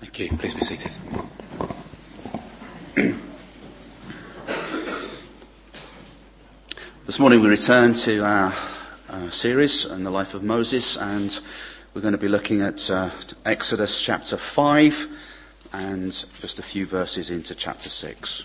Thank you. Please be seated. this morning we return to our, our series on the life of Moses, and we're going to be looking at uh, Exodus chapter 5 and just a few verses into chapter 6.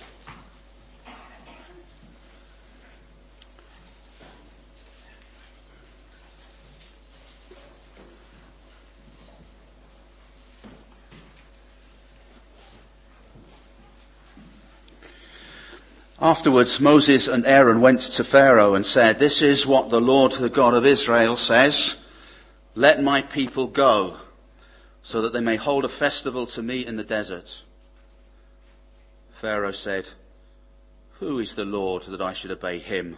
Afterwards, Moses and Aaron went to Pharaoh and said, This is what the Lord, the God of Israel, says. Let my people go, so that they may hold a festival to me in the desert. Pharaoh said, Who is the Lord that I should obey him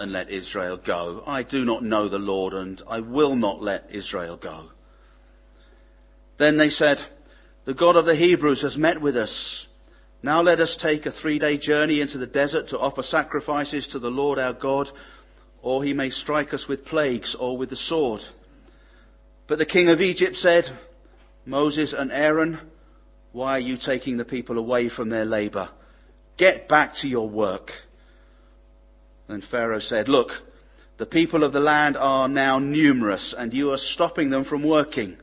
and let Israel go? I do not know the Lord, and I will not let Israel go. Then they said, The God of the Hebrews has met with us. Now let us take a three day journey into the desert to offer sacrifices to the Lord our God, or he may strike us with plagues or with the sword. But the king of Egypt said, Moses and Aaron, why are you taking the people away from their labor? Get back to your work. Then Pharaoh said, Look, the people of the land are now numerous, and you are stopping them from working.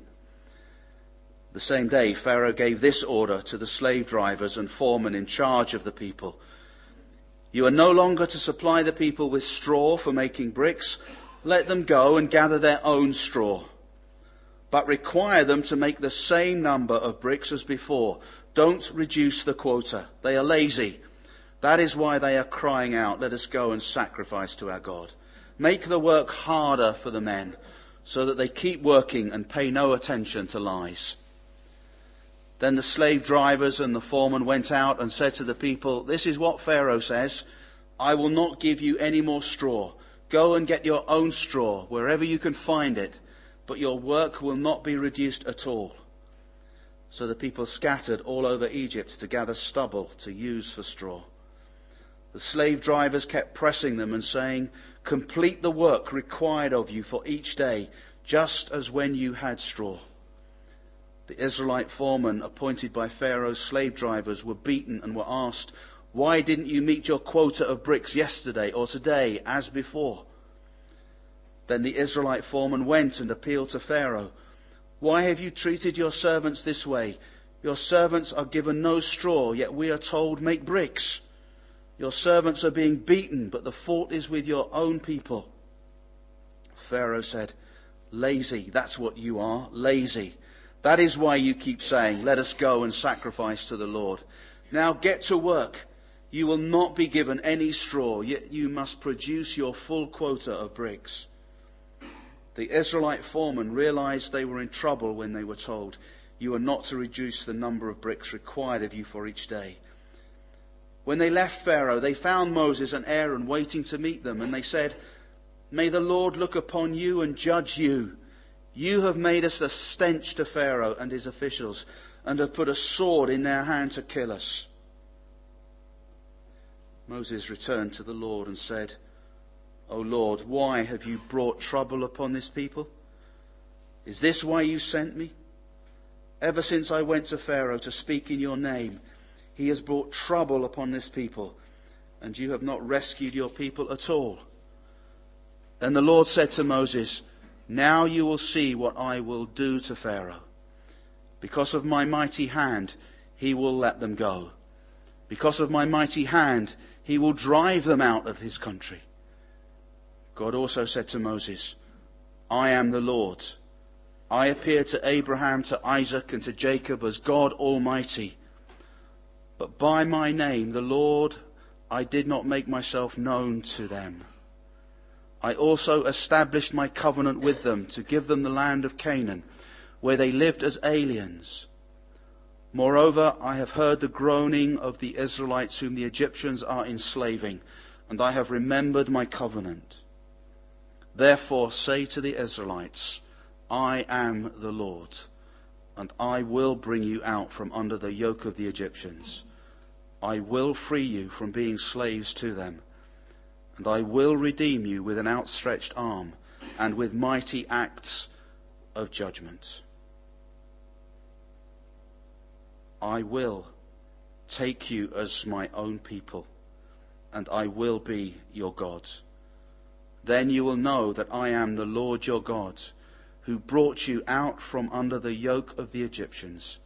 The same day, Pharaoh gave this order to the slave drivers and foremen in charge of the people. You are no longer to supply the people with straw for making bricks. Let them go and gather their own straw. But require them to make the same number of bricks as before. Don't reduce the quota. They are lazy. That is why they are crying out, let us go and sacrifice to our God. Make the work harder for the men so that they keep working and pay no attention to lies. Then the slave drivers and the foreman went out and said to the people, This is what Pharaoh says. I will not give you any more straw. Go and get your own straw wherever you can find it, but your work will not be reduced at all. So the people scattered all over Egypt to gather stubble to use for straw. The slave drivers kept pressing them and saying, Complete the work required of you for each day, just as when you had straw. The Israelite foremen appointed by Pharaoh's slave drivers were beaten and were asked, Why didn't you meet your quota of bricks yesterday or today as before? Then the Israelite foreman went and appealed to Pharaoh. Why have you treated your servants this way? Your servants are given no straw, yet we are told, Make bricks. Your servants are being beaten, but the fault is with your own people. Pharaoh said, Lazy, that's what you are, lazy. That is why you keep saying, Let us go and sacrifice to the Lord. Now get to work. You will not be given any straw, yet you must produce your full quota of bricks. The Israelite foremen realized they were in trouble when they were told, You are not to reduce the number of bricks required of you for each day. When they left Pharaoh, they found Moses and Aaron waiting to meet them, and they said, May the Lord look upon you and judge you. You have made us a stench to Pharaoh and his officials, and have put a sword in their hand to kill us. Moses returned to the Lord and said, O Lord, why have you brought trouble upon this people? Is this why you sent me? Ever since I went to Pharaoh to speak in your name, he has brought trouble upon this people, and you have not rescued your people at all. Then the Lord said to Moses, now you will see what I will do to Pharaoh. Because of my mighty hand, he will let them go. Because of my mighty hand, he will drive them out of his country. God also said to Moses, I am the Lord. I appeared to Abraham, to Isaac, and to Jacob as God Almighty. But by my name, the Lord, I did not make myself known to them. I also established my covenant with them to give them the land of Canaan, where they lived as aliens. Moreover, I have heard the groaning of the Israelites whom the Egyptians are enslaving, and I have remembered my covenant. Therefore say to the Israelites, I am the Lord, and I will bring you out from under the yoke of the Egyptians. I will free you from being slaves to them and I will redeem you with an outstretched arm and with mighty acts of judgment. I will take you as my own people, and I will be your God. Then you will know that I am the Lord your God, who brought you out from under the yoke of the Egyptians.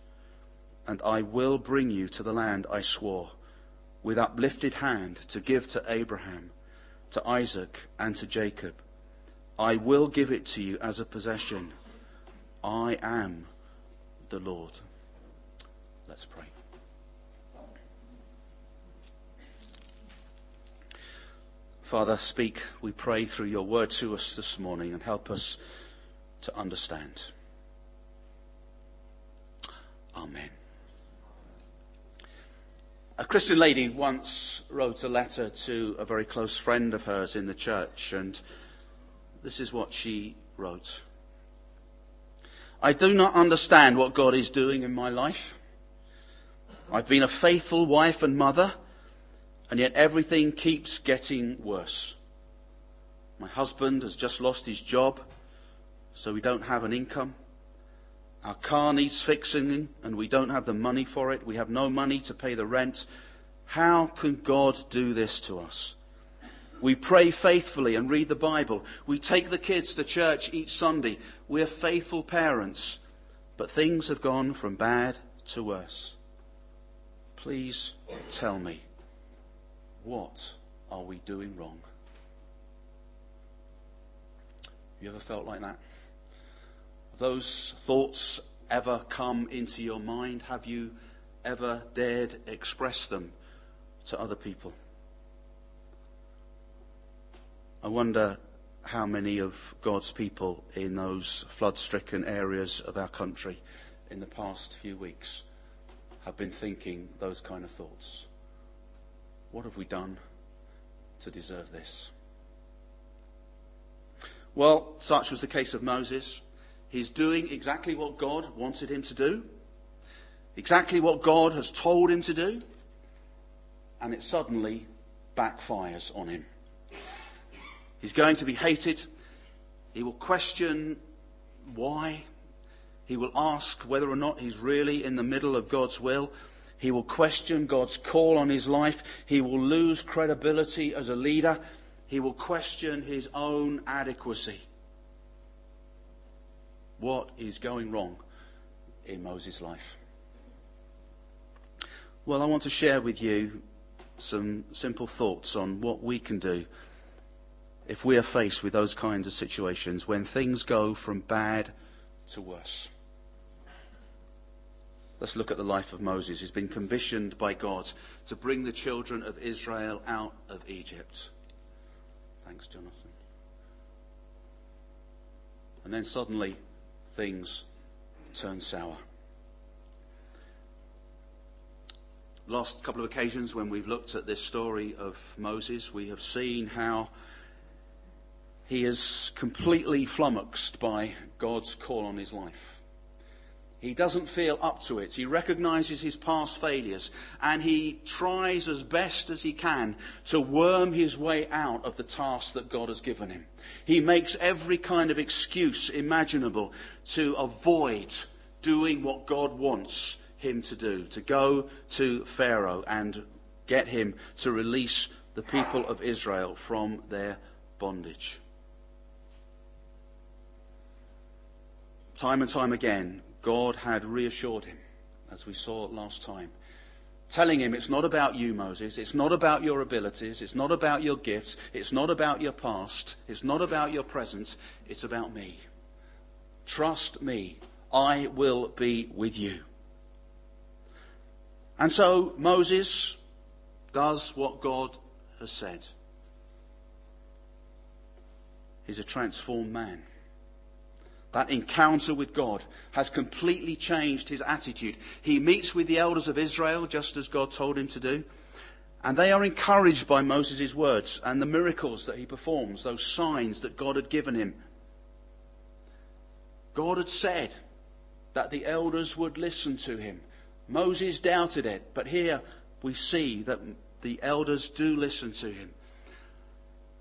And I will bring you to the land I swore, with uplifted hand, to give to Abraham, to Isaac, and to Jacob. I will give it to you as a possession. I am the Lord. Let's pray. Father, speak, we pray, through your word to us this morning and help us to understand. Amen. A Christian lady once wrote a letter to a very close friend of hers in the church, and this is what she wrote. I do not understand what God is doing in my life. I've been a faithful wife and mother and yet everything keeps getting worse. My husband has just lost his job, so we don't have an income. Our car needs fixing, and we don't have the money for it. We have no money to pay the rent. How can God do this to us? We pray faithfully and read the Bible. We take the kids to church each Sunday. We're faithful parents. But things have gone from bad to worse. Please tell me. What are we doing wrong? You ever felt like that? Those thoughts ever come into your mind? Have you ever dared express them to other people? I wonder how many of God's people in those flood stricken areas of our country in the past few weeks have been thinking those kind of thoughts. What have we done to deserve this? Well, such was the case of Moses. He's doing exactly what God wanted him to do, exactly what God has told him to do, and it suddenly backfires on him. He's going to be hated. He will question why. He will ask whether or not he's really in the middle of God's will. He will question God's call on his life. He will lose credibility as a leader. He will question his own adequacy. What is going wrong in Moses' life? Well, I want to share with you some simple thoughts on what we can do if we are faced with those kinds of situations when things go from bad to worse. Let's look at the life of Moses. He's been commissioned by God to bring the children of Israel out of Egypt. Thanks, Jonathan. And then suddenly things turn sour. Last couple of occasions when we've looked at this story of Moses, we have seen how he is completely flummoxed by God's call on his life. He doesn't feel up to it. He recognizes his past failures and he tries as best as he can to worm his way out of the task that God has given him. He makes every kind of excuse imaginable to avoid doing what God wants him to do, to go to Pharaoh and get him to release the people of Israel from their bondage. Time and time again, God had reassured him, as we saw last time, telling him it's not about you, Moses. It's not about your abilities. It's not about your gifts. It's not about your past. It's not about your present. It's about me. Trust me. I will be with you. And so Moses does what God has said. He's a transformed man. That encounter with God has completely changed his attitude. He meets with the elders of Israel just as God told him to do. And they are encouraged by Moses' words and the miracles that he performs, those signs that God had given him. God had said that the elders would listen to him. Moses doubted it, but here we see that the elders do listen to him.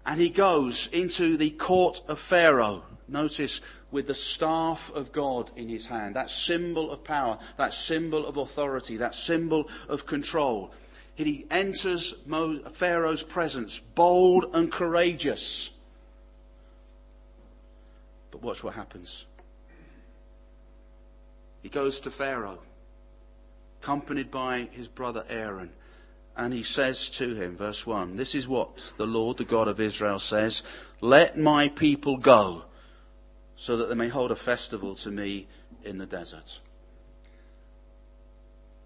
And he goes into the court of Pharaoh. Notice with the staff of God in his hand, that symbol of power, that symbol of authority, that symbol of control. He enters Pharaoh's presence, bold and courageous. But watch what happens. He goes to Pharaoh, accompanied by his brother Aaron, and he says to him, verse 1, This is what the Lord, the God of Israel, says Let my people go, so that they may hold a festival to me in the desert.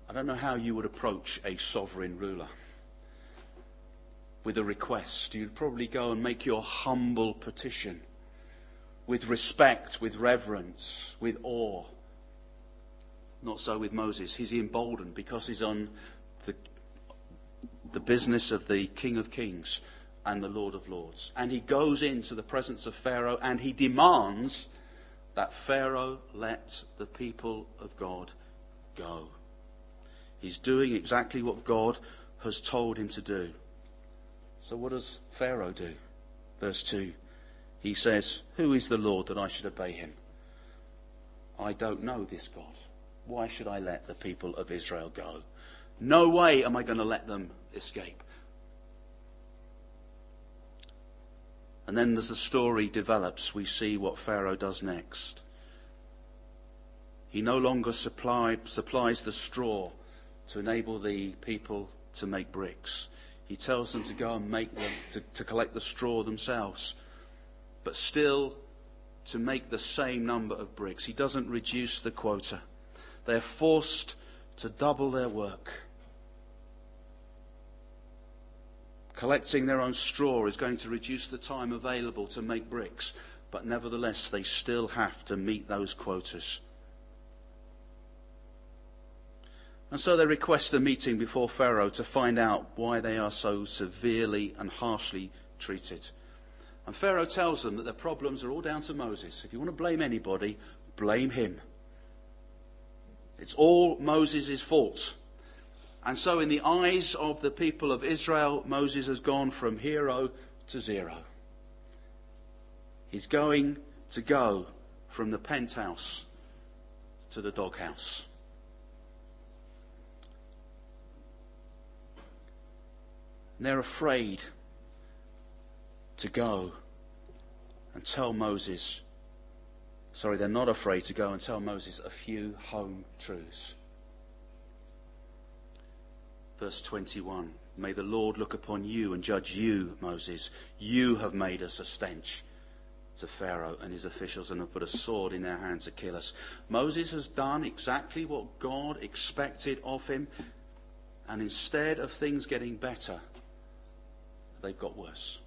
I don't know how you would approach a sovereign ruler with a request. You'd probably go and make your humble petition with respect, with reverence, with awe. Not so with Moses. He's emboldened because he's on the, the business of the King of Kings and the Lord of Lords. And he goes into the presence of Pharaoh and he demands that Pharaoh let the people of God go. He's doing exactly what God has told him to do. So what does Pharaoh do? Verse 2. He says, Who is the Lord that I should obey him? I don't know this God. Why should I let the people of Israel go? No way am I going to let them escape. And then as the story develops, we see what Pharaoh does next. He no longer supply, supplies the straw to enable the people to make bricks. He tells them to go and make them, to, to collect the straw themselves, but still to make the same number of bricks. He doesn't reduce the quota. They're forced to double their work. Collecting their own straw is going to reduce the time available to make bricks, but nevertheless, they still have to meet those quotas. And so they request a meeting before Pharaoh to find out why they are so severely and harshly treated. And Pharaoh tells them that their problems are all down to Moses. If you want to blame anybody, blame him. It's all Moses' fault. And so, in the eyes of the people of Israel, Moses has gone from hero to zero. He's going to go from the penthouse to the doghouse. And they're afraid to go and tell Moses, sorry, they're not afraid to go and tell Moses a few home truths. Verse 21 May the Lord look upon you and judge you, Moses. You have made us a stench to Pharaoh and his officials and have put a sword in their hand to kill us. Moses has done exactly what God expected of him, and instead of things getting better, they've got worse.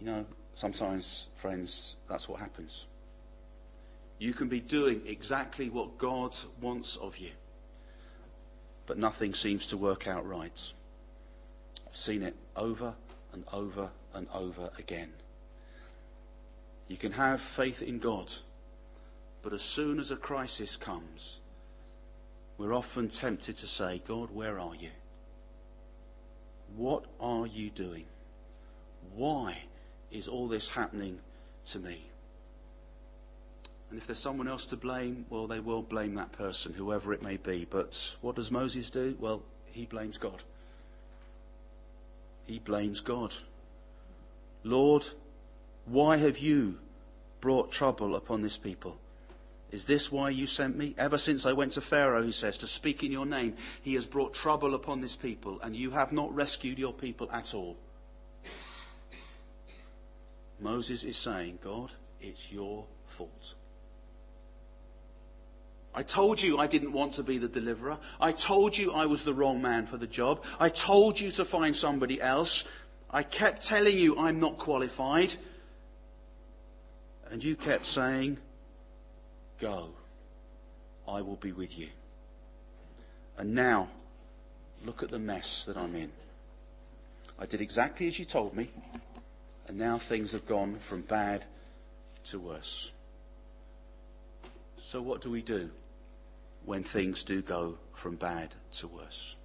You know, sometimes, friends, that's what happens. You can be doing exactly what God wants of you, but nothing seems to work out right. I've seen it over and over and over again. You can have faith in God, but as soon as a crisis comes, we're often tempted to say, God, where are you? What are you doing? Why is all this happening to me? And if there's someone else to blame, well, they will blame that person, whoever it may be. But what does Moses do? Well, he blames God. He blames God. Lord, why have you brought trouble upon this people? Is this why you sent me? Ever since I went to Pharaoh, he says, to speak in your name, he has brought trouble upon this people, and you have not rescued your people at all. Moses is saying, God, it's your fault. I told you I didn't want to be the deliverer. I told you I was the wrong man for the job. I told you to find somebody else. I kept telling you I'm not qualified. And you kept saying, Go, I will be with you. And now, look at the mess that I'm in. I did exactly as you told me, and now things have gone from bad to worse. So, what do we do when things do go from bad to worse?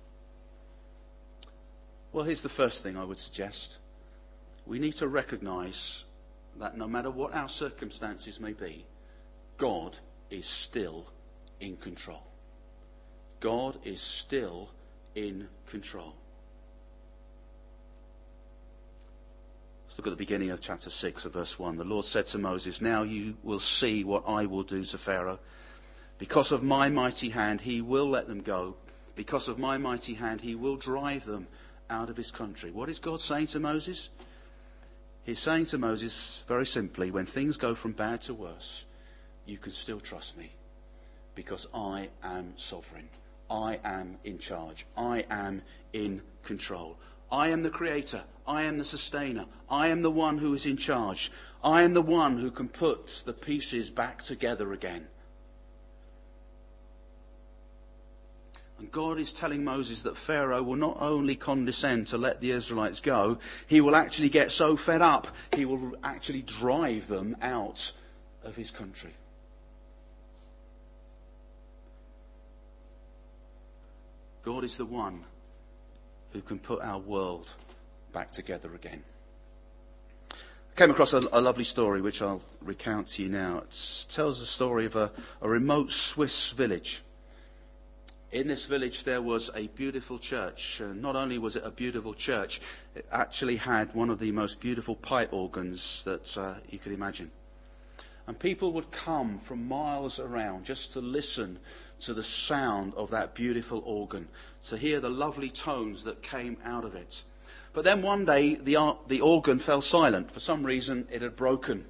Well, here's the first thing I would suggest. We need to recognize that no matter what our circumstances may be, God is still in control. God is still in control. Let's look at the beginning of chapter 6 of verse 1. The Lord said to Moses, Now you will see what I will do to Pharaoh. Because of my mighty hand, he will let them go. Because of my mighty hand, he will drive them out of his country. What is God saying to Moses? He's saying to Moses very simply, when things go from bad to worse, you can still trust me because I am sovereign. I am in charge. I am in control. I am the creator. I am the sustainer. I am the one who is in charge. I am the one who can put the pieces back together again. And God is telling Moses that Pharaoh will not only condescend to let the Israelites go, he will actually get so fed up, he will actually drive them out of his country. God is the one who can put our world back together again. I came across a, a, lovely story which I'll recount to you now. It tells the story of a, a remote Swiss village in this village there was a beautiful church. Uh, not only was it a beautiful church, it actually had one of the most beautiful pipe organs that uh, you could imagine. And people would come from miles around just to listen to the sound of that beautiful organ, to hear the lovely tones that came out of it. But then one day the, uh, the organ fell silent. For some reason it had broken.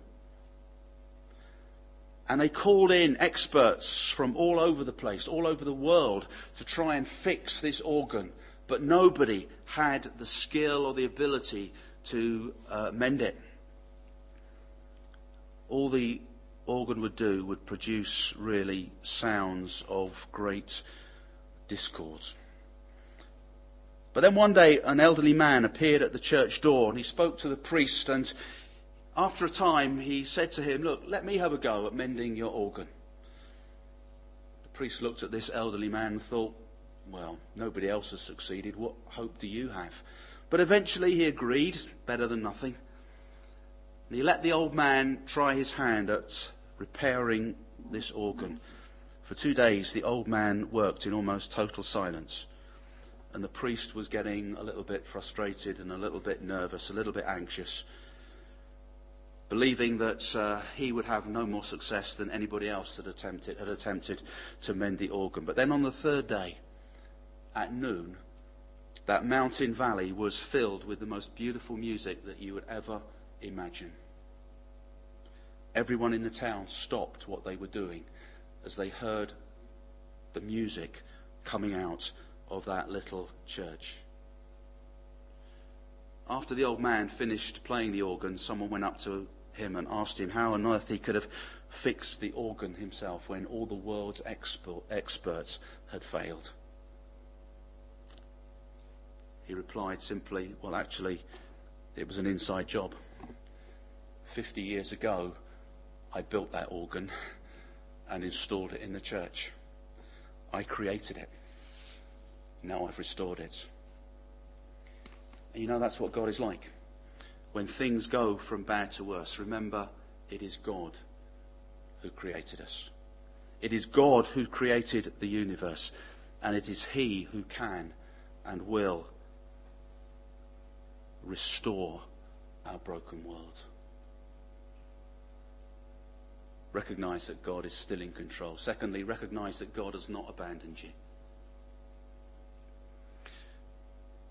And they called in experts from all over the place, all over the world, to try and fix this organ. But nobody had the skill or the ability to uh, mend it. All the organ would do would produce really sounds of great discord. But then one day, an elderly man appeared at the church door and he spoke to the priest and after a time, he said to him, Look, let me have a go at mending your organ. The priest looked at this elderly man and thought, Well, nobody else has succeeded. What hope do you have? But eventually he agreed, better than nothing. And he let the old man try his hand at repairing this organ. For two days, the old man worked in almost total silence. And the priest was getting a little bit frustrated and a little bit nervous, a little bit anxious believing that uh, he would have no more success than anybody else that attempted, had attempted to mend the organ. But then on the third day, at noon, that mountain valley was filled with the most beautiful music that you would ever imagine. Everyone in the town stopped what they were doing as they heard the music coming out of that little church. After the old man finished playing the organ, someone went up to him and asked him how on earth he could have fixed the organ himself when all the world's experts had failed. He replied simply, Well, actually, it was an inside job. Fifty years ago, I built that organ and installed it in the church. I created it. Now I've restored it. And you know, that's what God is like when things go from bad to worse, remember it is God who created us. It is God who created the universe, and it is He who can and will restore our broken world. Recognize that God is still in control. Secondly, recognize that God has not abandoned you.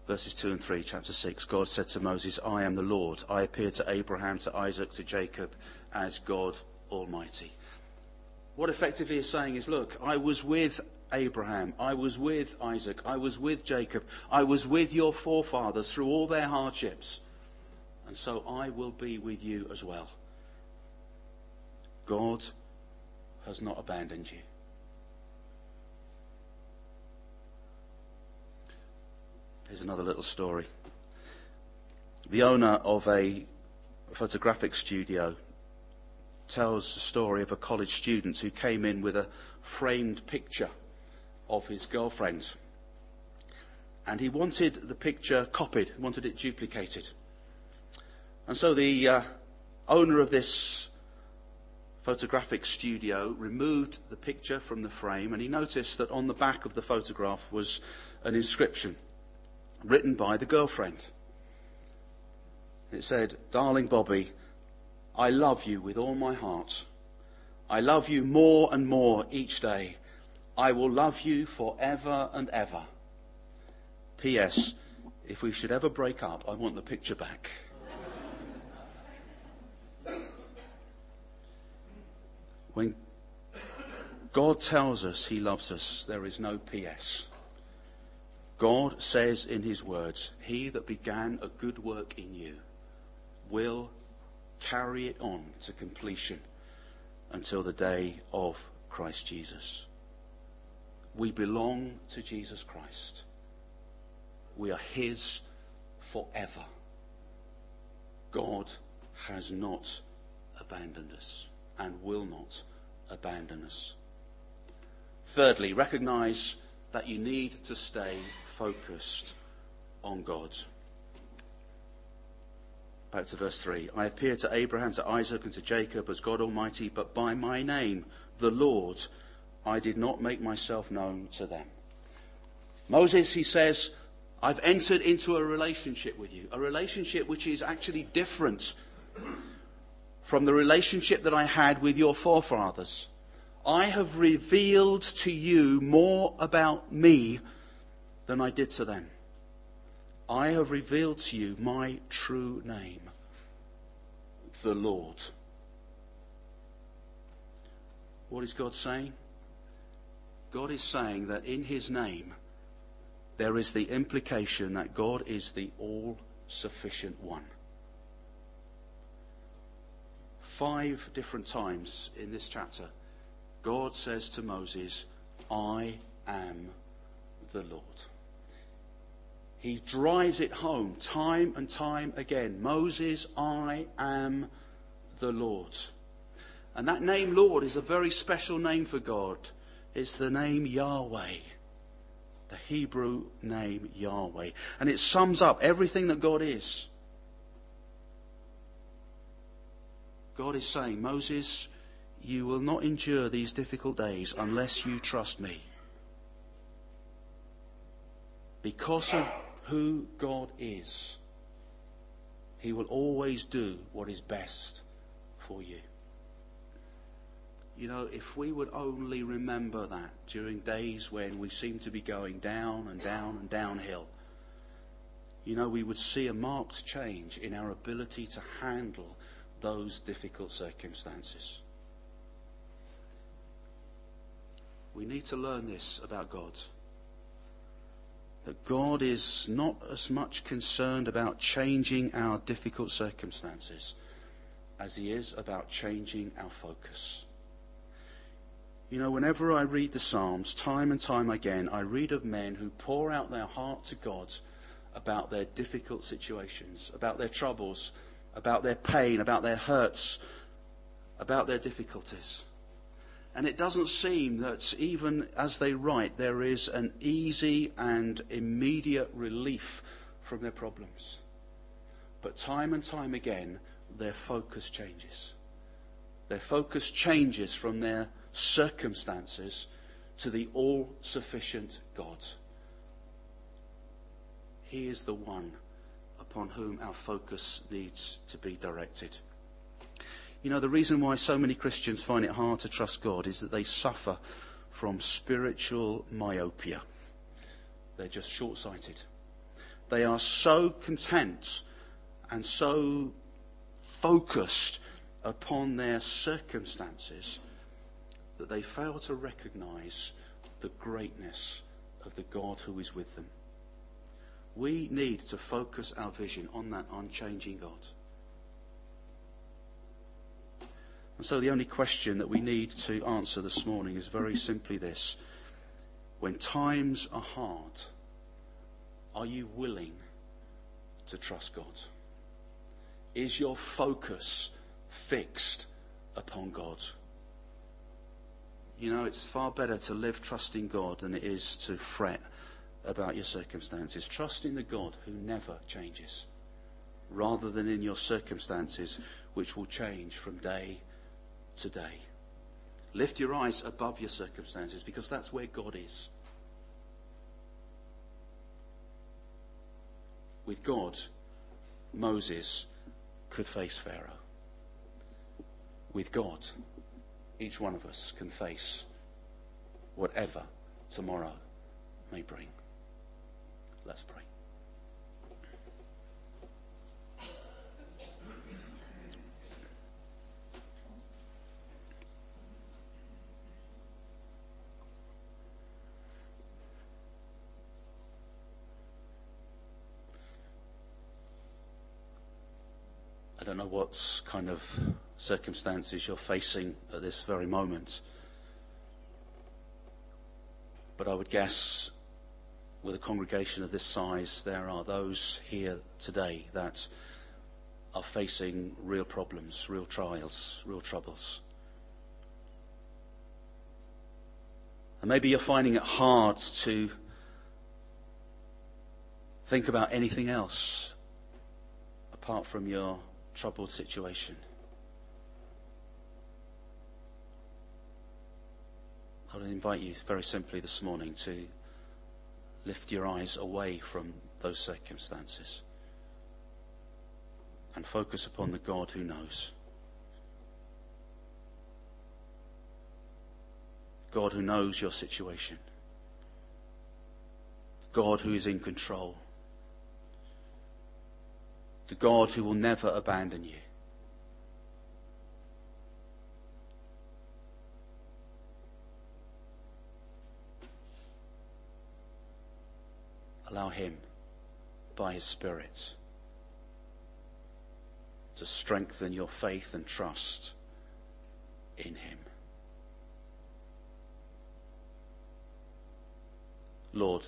Verses 2 and 3, chapter 6, God said to Moses, I am the Lord. I appeared to Abraham, to Isaac, to Jacob as God Almighty. What effectively is saying is, look, I was with Abraham, I was with Isaac, I was with Jacob, I was with your forefathers through all their hardships, and so I will be with you as well. God has not abandoned you. Here's another little story. The owner of a photographic studio tells the story of a college student who came in with a framed picture of his girlfriend. And he wanted the picture copied, wanted it duplicated. And so the uh, owner of this photographic studio removed the picture from the frame and he noticed that on the back of the photograph was an inscription written by the girlfriend. It said, Darling Bobby, I love you with all my heart. I love you more and more each day. I will love you forever and ever. P.S. If we should ever break up, I want the picture back. When God tells us he loves us, there is no P.S. God says in his words, He that began a good work in you will carry it on to completion until the day of Christ Jesus. We belong to Jesus Christ. We are His forever. God has not abandoned us and will not abandon us. Thirdly, recognize that you need to stay focused on God. Back to verse 3. I appear to Abraham, to Isaac, and to Jacob as God Almighty, but by my name, the Lord, I did not make myself known to them. Moses, he says, I've entered into a relationship with you, a relationship which is actually different from the relationship that I had with your forefathers. I have revealed to you more about me than I did to them. I have revealed to you my true name, the Lord. What is God saying? God is saying that in his name there is the implication that God is the all sufficient one. Five different times in this chapter, God says to Moses, I am the Lord. He drives it home time and time again. Moses, I am the Lord. And that name Lord is a very special name for God. It's the name Yahweh. The Hebrew name Yahweh. And it sums up everything that God is. God is saying, Moses, you will not endure these difficult days unless you trust me. Because of who God is, He will always do what is best for you. You know, if we would only remember that during days when we seem to be going down and down and downhill, you know, we would see a marked change in our ability to handle those difficult circumstances. We need to learn this about God that God is not as much concerned about changing our difficult circumstances as he is about changing our focus. You know, whenever I read the Psalms, time and time again, I read of men who pour out their heart to God about their difficult situations, about their troubles, about their pain, about their hurts, about their difficulties. And it doesn't seem that even as they write, there is an easy and immediate relief from their problems. But time and time again, their focus changes. Their focus changes from their circumstances to the all sufficient God. He is the one upon whom our focus needs to be directed. You know, the reason why so many Christians find it hard to trust God is that they suffer from spiritual myopia. They're just short sighted. They are so content and so focused upon their circumstances that they fail to recognize the greatness of the God who is with them. We need to focus our vision on that unchanging God. And so the only question that we need to answer this morning is very simply this. When times are hard, are you willing to trust God? Is your focus fixed upon God? You know, it's far better to live trusting God than it is to fret about your circumstances. Trust in the God who never changes, rather than in your circumstances, which will change from day to day. Lift your eyes above your circumstances because that's where God is. With God, Moses could face Pharaoh. With God, each one of us can face whatever tomorrow may bring. Let's pray. Don't know what kind of circumstances you're facing at this very moment. But I would guess with a congregation of this size, there are those here today that are facing real problems, real trials, real troubles. And maybe you're finding it hard to think about anything else apart from your troubled situation. I would invite you very simply this morning to lift your eyes away from those circumstances and focus upon the God who knows. God who knows your situation. God who is in control. The God who will never abandon you. Allow Him, by His Spirit, to strengthen your faith and trust in Him. Lord,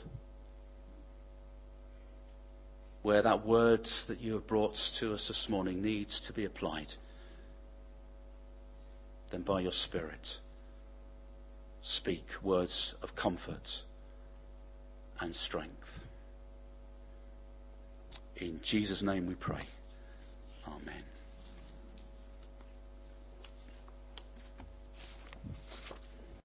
where that word that you have brought to us this morning needs to be applied, then by your Spirit, speak words of comfort and strength. In Jesus' name we pray.